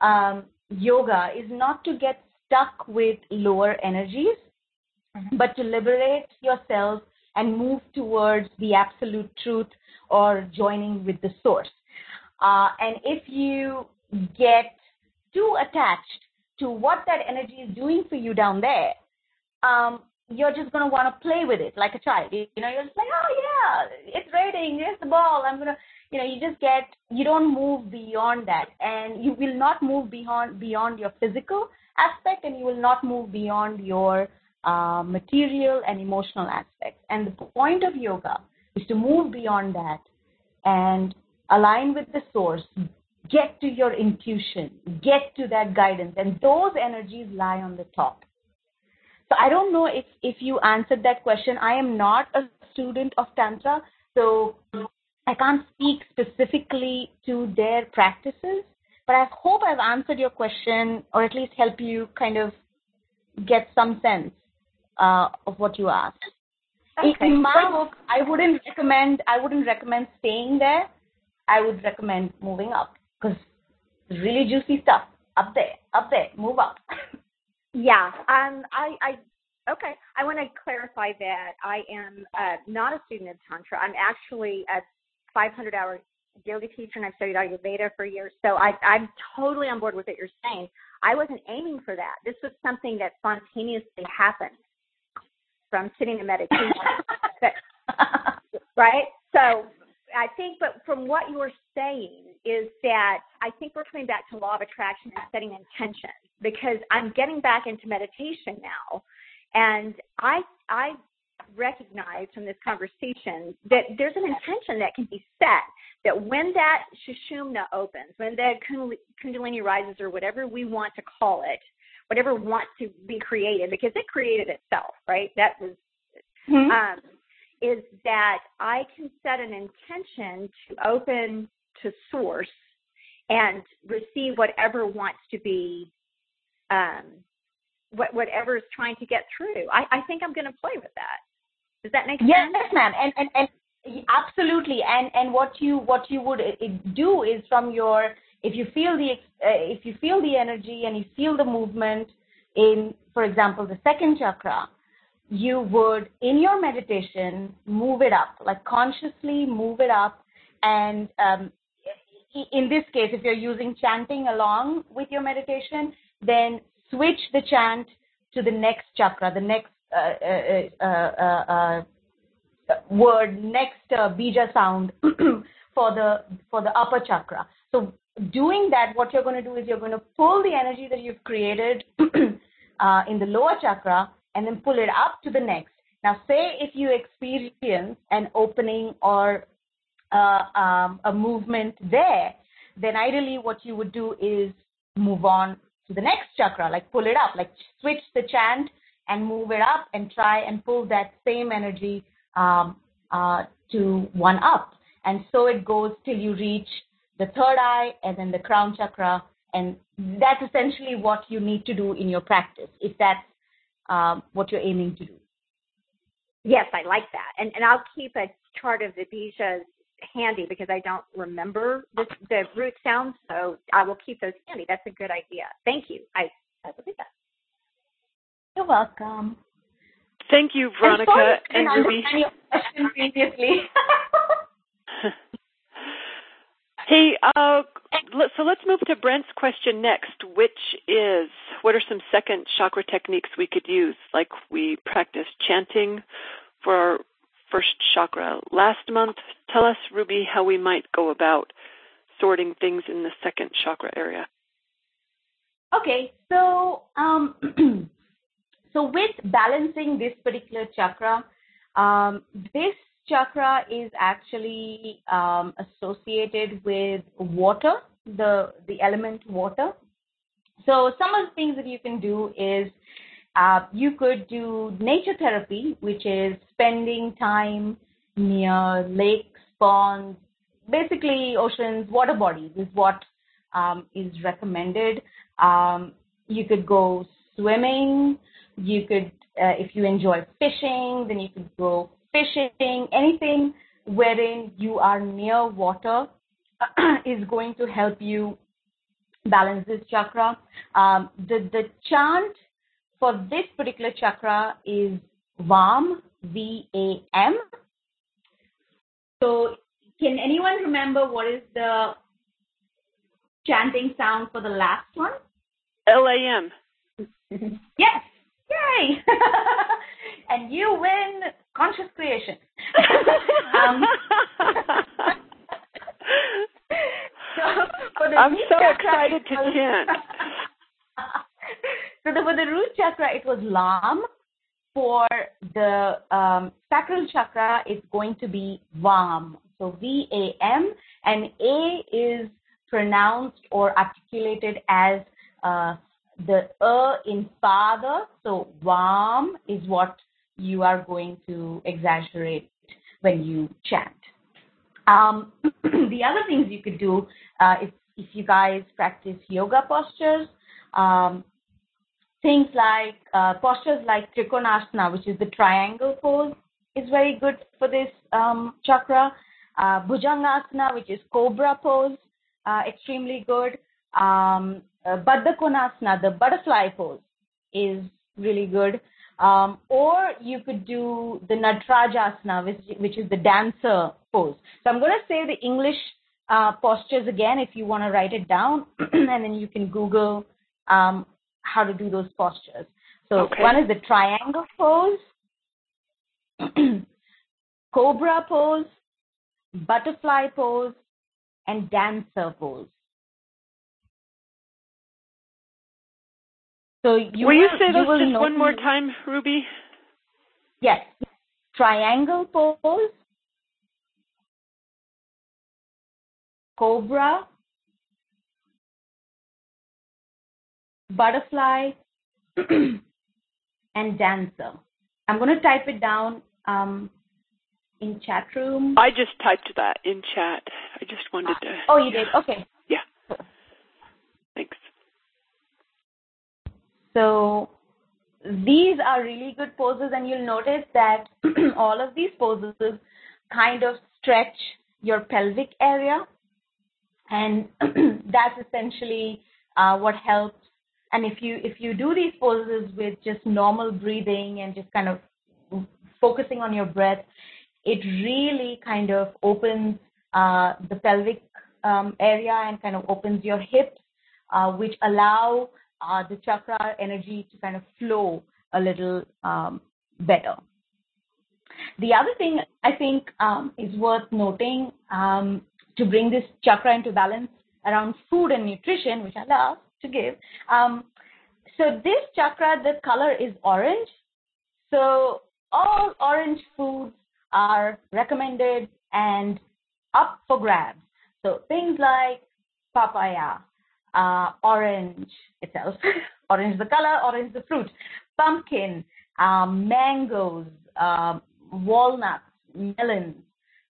um, yoga is not to get stuck with lower energies, mm-hmm. but to liberate yourself and move towards the absolute truth or joining with the source. Uh, and if you get too attached to what that energy is doing for you down there, um, you're just going to want to play with it like a child. You know, you're just like, oh yeah, it's raining, here's the ball. I'm going to, you know, you just get, you don't move beyond that. And you will not move beyond, beyond your physical aspect and you will not move beyond your uh, material and emotional aspects. And the point of yoga is to move beyond that and align with the source, get to your intuition, get to that guidance, and those energies lie on the top. So I don't know if, if you answered that question. I am not a student of Tantra, so I can't speak specifically to their practices, but I hope I've answered your question or at least help you kind of get some sense uh, of what you asked. Okay. In my book, I wouldn't recommend I wouldn't recommend staying there. I would recommend moving up because really juicy stuff up there, up there, move up. yeah, um, I, I okay. I want to clarify that I am uh, not a student of tantra. I'm actually a 500 hour yoga teacher and I've studied Ayurveda for years. So I, I'm totally on board with what you're saying. I wasn't aiming for that. This was something that spontaneously happened. from sitting in meditation. but, right? So I think, but from what you were saying is that I think we're coming back to law of attraction and setting intention because I'm getting back into meditation now, and I I recognize from this conversation that there's an intention that can be set that when that sushumna opens, when that kundalini rises or whatever we want to call it, whatever wants to be created, because it created itself, right? That was, mm-hmm. um, is that I can set an intention to open to source and receive whatever wants to be, um, what, whatever is trying to get through. I, I think I'm going to play with that. Does that make yes, sense? Yes, ma'am. And, and, and absolutely. And, and what you, what you would uh, do is from your, if you feel the, uh, if you feel the energy and you feel the movement in, for example, the second chakra, you would, in your meditation, move it up, like consciously move it up. And um, in this case, if you're using chanting along with your meditation, then switch the chant to the next chakra, the next uh, uh, uh, word, next bija sound for the for the upper chakra. So doing that, what you're going to do is you're going to pull the energy that you've created in the lower chakra and then pull it up to the next. Now, say if you experience an opening or uh, um, a movement there, then ideally what you would do is move on to the next chakra, like pull it up, like switch the chant and move it up and try and pull that same energy um, uh, to one up. And so it goes till you reach the third eye and then the crown chakra. And that's essentially what you need to do in your practice, if that's um, what you're aiming to do. Yes, I like that. And, and I'll keep a chart of the bijas handy because I don't remember the, the root sounds, so I will keep those handy. That's a good idea. Thank you. I, I believe that. You're welcome. Thank you, Veronica and Ruby. Your question previously. hey, uh, so let's move to Brent's question next, which is what are some second chakra techniques we could use? Like we practiced chanting for our first chakra last month. Tell us, Ruby, how we might go about sorting things in the second chakra area. Okay, so um, So with balancing this particular chakra, um, this chakra is actually um, associated with water, the the element water. So some of the things that you can do is uh, you could do nature therapy, which is spending time near lakes, ponds, basically oceans, water bodies is what um, is recommended. Um, you could go swimming. You could, uh, if you enjoy fishing, then you could go fishing. Anything wherein you are near water is going to help you balance this chakra. Um, the, the chant for this particular chakra is VAM, V-A-M. So can anyone remember what is the chanting sound for the last one? L-A-M. yes. Yay! and you win conscious creation. um, so I'm so chakra, excited to chant. so the, for the root chakra, it was Lam. For the um, sacral chakra, it's going to be Vam. So V A M, and A is pronounced or articulated as uh, the uh in father, so vam is what you are going to exaggerate when you chant. Um, the other things you could do uh, if, if you guys practice yoga postures, um, things like uh, postures like Trikonasana, which is the triangle pose, is very good for this um, chakra. Uh, Bhujangasana, which is cobra pose, uh, extremely good. Um, uh, Baddha Konasana, the butterfly pose, is really good. Um, or you could do the Natarajasana, which, which is the dancer pose. So I'm going to say the English uh, postures again if you want to write it down, and then you can Google um, how to do those postures. So okay. one is the triangle pose, cobra pose, butterfly pose, and dancer pose. So you will, will you say you those will just one more time, Ruby? Yes. Triangle pose, cobra, butterfly, and dancer. I'm going to type it down um, in chat room. I just typed that in chat. I just wanted to. Oh, you did? Okay. Yeah. Thanks. So these are really good poses, and you'll notice that all of these poses kind of stretch your pelvic area, and that's essentially uh, what helps. And if you if you do these poses with just normal breathing and just kind of focusing on your breath, it really kind of opens uh, the pelvic um, area and kind of opens your hips, uh, which allow the chakra energy to kind of flow a little um, better. The other thing I think um, is worth noting um, to bring this chakra into balance around food and nutrition, which I love to give. Um, so this chakra, the color is orange. So all orange foods are recommended and up for grabs. So things like papaya, uh, orange itself, orange the color, orange the fruit, pumpkin, um, mangoes, um, walnuts, melons.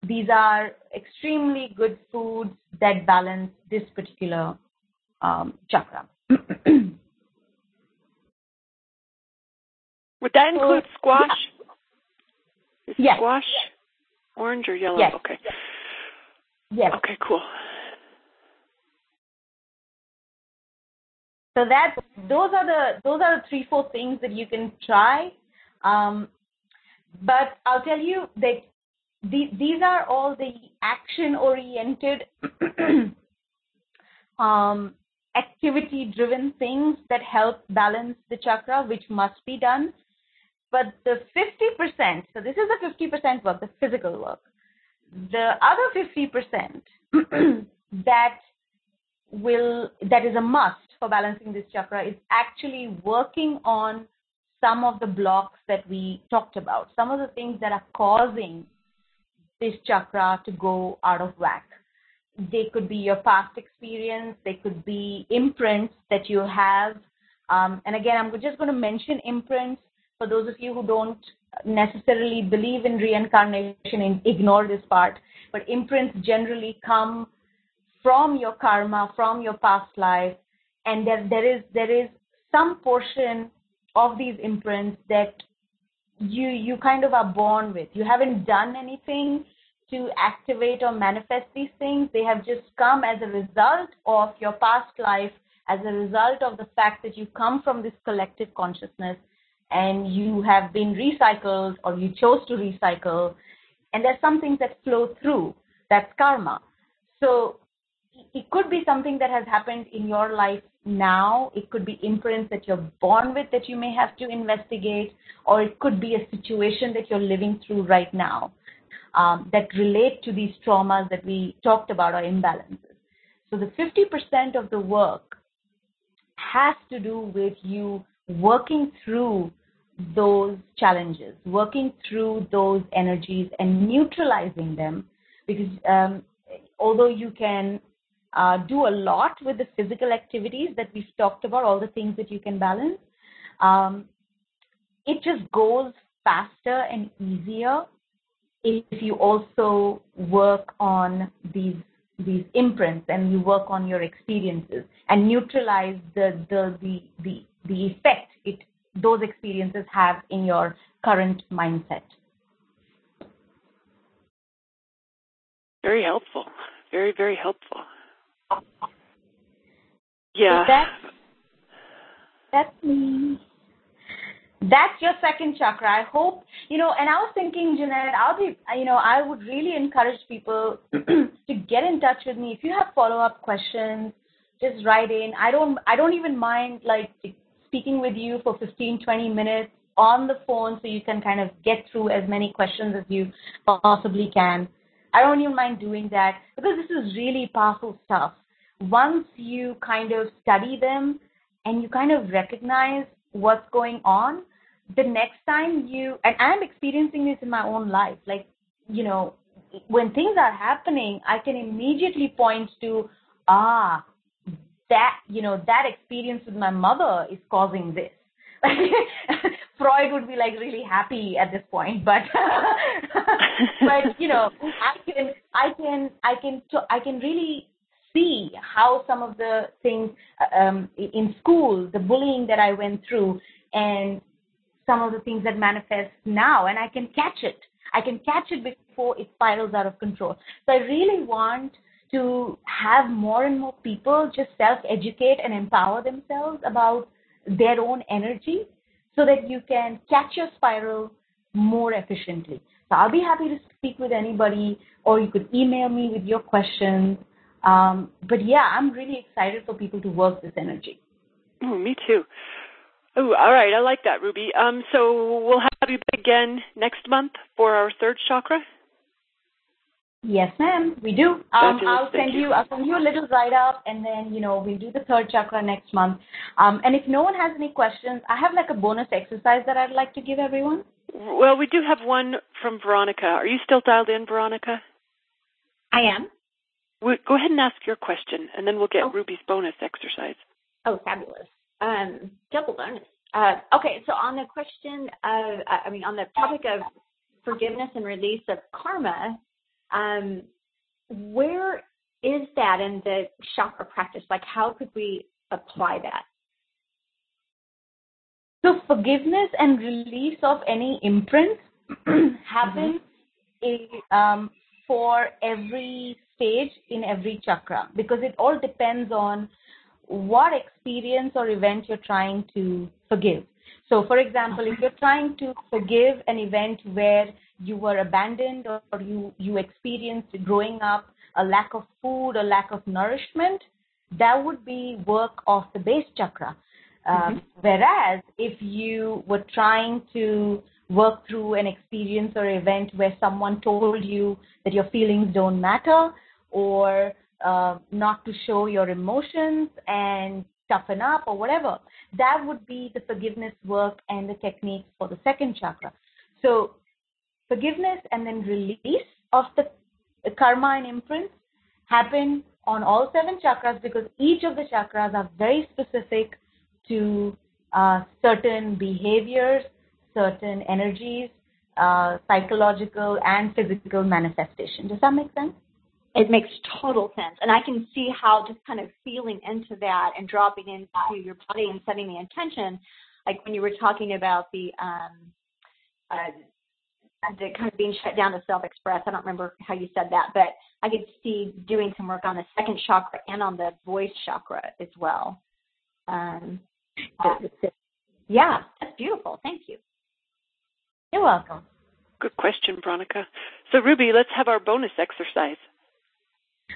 These are extremely good foods that balance this particular um, chakra. Would that include squash? Yes. Squash, orange or yellow? Yes. Okay. Yes. Okay. Cool. So that those are the those are the three four things that you can try. Um, but I'll tell you that the, these are all the action oriented, um, activity driven things that help balance the chakra, which must be done. But the 50%, so this is the 50% work, the physical work. The other 50% that will that is a must for balancing this chakra is actually working on some of the blocks that we talked about, some of the things that are causing this chakra to go out of whack. They could be your past experience, they could be imprints that you have. Um, and again, I'm just going to mention imprints for those of you who don't necessarily believe in reincarnation and ignore this part. But imprints generally come from your karma, from your past life, and there, there is there is some portion of these imprints that you you kind of are born with. You haven't done anything to activate or manifest these things. They have just come as a result of your past life, as a result of the fact that you come from this collective consciousness and you have been recycled or you chose to recycle. And there's some things that flow through. That's karma. So it could be something that has happened in your life now. It could be imprints that you're born with that you may have to investigate, or it could be a situation that you're living through right now um, that relate to these traumas that we talked about or imbalances. So the 50% of the work has to do with you working through those challenges, working through those energies and neutralizing them because um, although you can uh, do a lot with the physical activities that we've talked about, all the things that you can balance, um, it just goes faster and easier if you also work on these these imprints and you work on your experiences and neutralize the the the the, the effect it those experiences have in your current mindset. Very helpful. Very, very helpful. Yeah. So that's, that's me. That's your second chakra. I hope, you know, and I was thinking, Jeanette, I'll be, you know, I would really encourage people to get in touch with me. If you have follow-up questions, just write in. I don't, I don't even mind like speaking with you for 15, 20 minutes on the phone so you can kind of get through as many questions as you possibly can. I don't even mind doing that because this is really powerful stuff. Once you kind of study them and you kind of recognize what's going on, the next time you, and I'm experiencing this in my own life, like, you know, when things are happening, I can immediately point to, ah, that, you know, that experience with my mother is causing this. Freud would be like really happy at this point, but but you know, I can I can I can I can really see how some of the things um, in school, the bullying that I went through, and some of the things that manifest now, and I can catch it. I can catch it before it spirals out of control. So I really want to have more and more people just self-educate and empower themselves about their own energy so that you can catch your spiral more efficiently. So I'll be happy to speak with anybody, or you could email me with your questions. Um, but yeah, I'm really excited for people to work this energy. Oh, me too. Oh, all right. I like that, Ruby. Um, so we'll have you again next month for our third chakra. Yes, ma'am. We do. Um, I'll send you. you. I'll send you a little write up, and then you know we'll do the third chakra next month. Um, and if no one has any questions, I have like a bonus exercise that I'd like to give everyone. Well, we do have one from Veronica. Are you still dialed in, Veronica? I am. We go ahead and ask your question, and then we'll get oh. Ruby's bonus exercise. Oh, fabulous! Um, double bonus. Uh, okay, so on the question of, I mean, on the topic of forgiveness and release of karma, um, where is that in the chakra practice? Like, how could we apply that? So, forgiveness and release of any imprint happens mm-hmm. um, for every stage in every chakra because it all depends on what experience or event you're trying to forgive. So, for example, if you're trying to forgive an event where you were abandoned or you, you experienced growing up a lack of food or lack of nourishment, that would be work of the base chakra. Um, mm-hmm. Whereas if you were trying to work through an experience or event where someone told you that your feelings don't matter or uh, not to show your emotions and toughen up or whatever, that would be the forgiveness work and the techniques for the second chakra. So forgiveness and then release of the karma and imprints happen on all seven chakras because each of the chakras are very specific to uh, certain behaviors, certain energies, uh, psychological and physical manifestation. Does that make sense? It makes total sense. And I can see how just kind of feeling into that and dropping into your body and setting the intention, like when you were talking about the um, uh, the kind of being shut down to self-express. I don't remember how you said that, but I could see doing some work on the second chakra and on the voice chakra as well. Um, yeah, that's beautiful. Thank you. You're welcome. Good question, Veronica. So, Ruby, let's have our bonus exercise.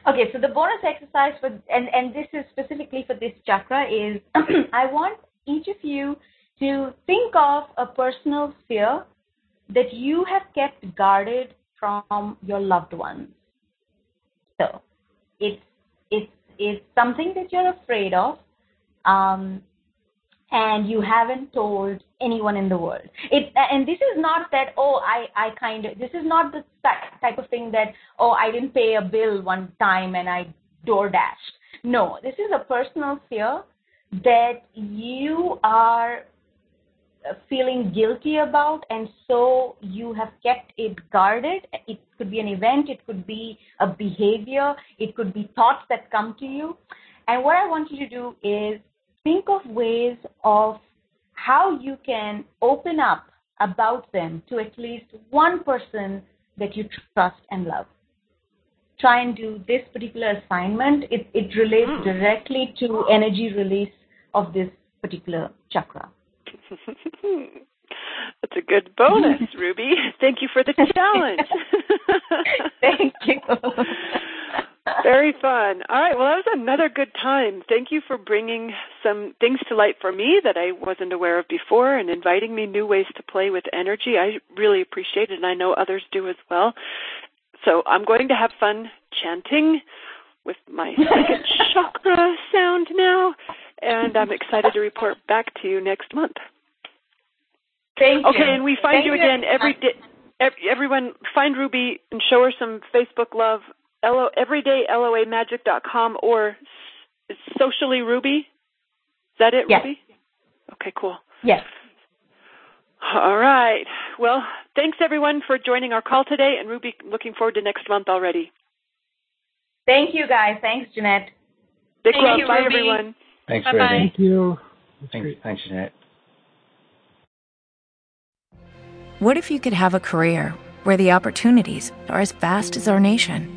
Okay, so the bonus exercise for and and this is specifically for this chakra is I want each of you to think of a personal fear that you have kept guarded from your loved ones. So it's it's it's something that you're afraid of, um, and you haven't told anyone in the world. It and this is not that oh I I kind of this is not the type of thing that oh I didn't pay a bill one time and I door dashed. No, this is a personal fear that you are feeling guilty about and so you have kept it guarded it could be an event it could be a behavior it could be thoughts that come to you and what i want you to do is think of ways of how you can open up about them to at least one person that you trust and love try and do this particular assignment it, it relates mm. directly to energy release of this particular chakra That's a good bonus, Ruby. Thank you for the challenge. Thank you. Very fun. All right. Well, that was another good time. Thank you for bringing some things to light for me that I wasn't aware of before and inviting me new ways to play with energy. I really appreciate it, and I know others do as well. So I'm going to have fun chanting with my second chakra sound now, and I'm excited to report back to you next month. Thank you. okay, and we find Thank you again every day. Everyone, find Ruby and show her some Facebook love. Lo, everydayloamagic.com or socially Ruby. Is that it, yes. Ruby? Okay, cool. Yes. All right. Well, thanks everyone for joining our call today, and Ruby, looking forward to next month already. Thank you, guys. Thanks, Jeanette. Big Thank love. you, Bye, Ruby. everyone. Thanks, Bye-bye. Ruby. Thank you. That's Thanks, thanks, Jeanette. What if you could have a career where the opportunities are as vast as our nation,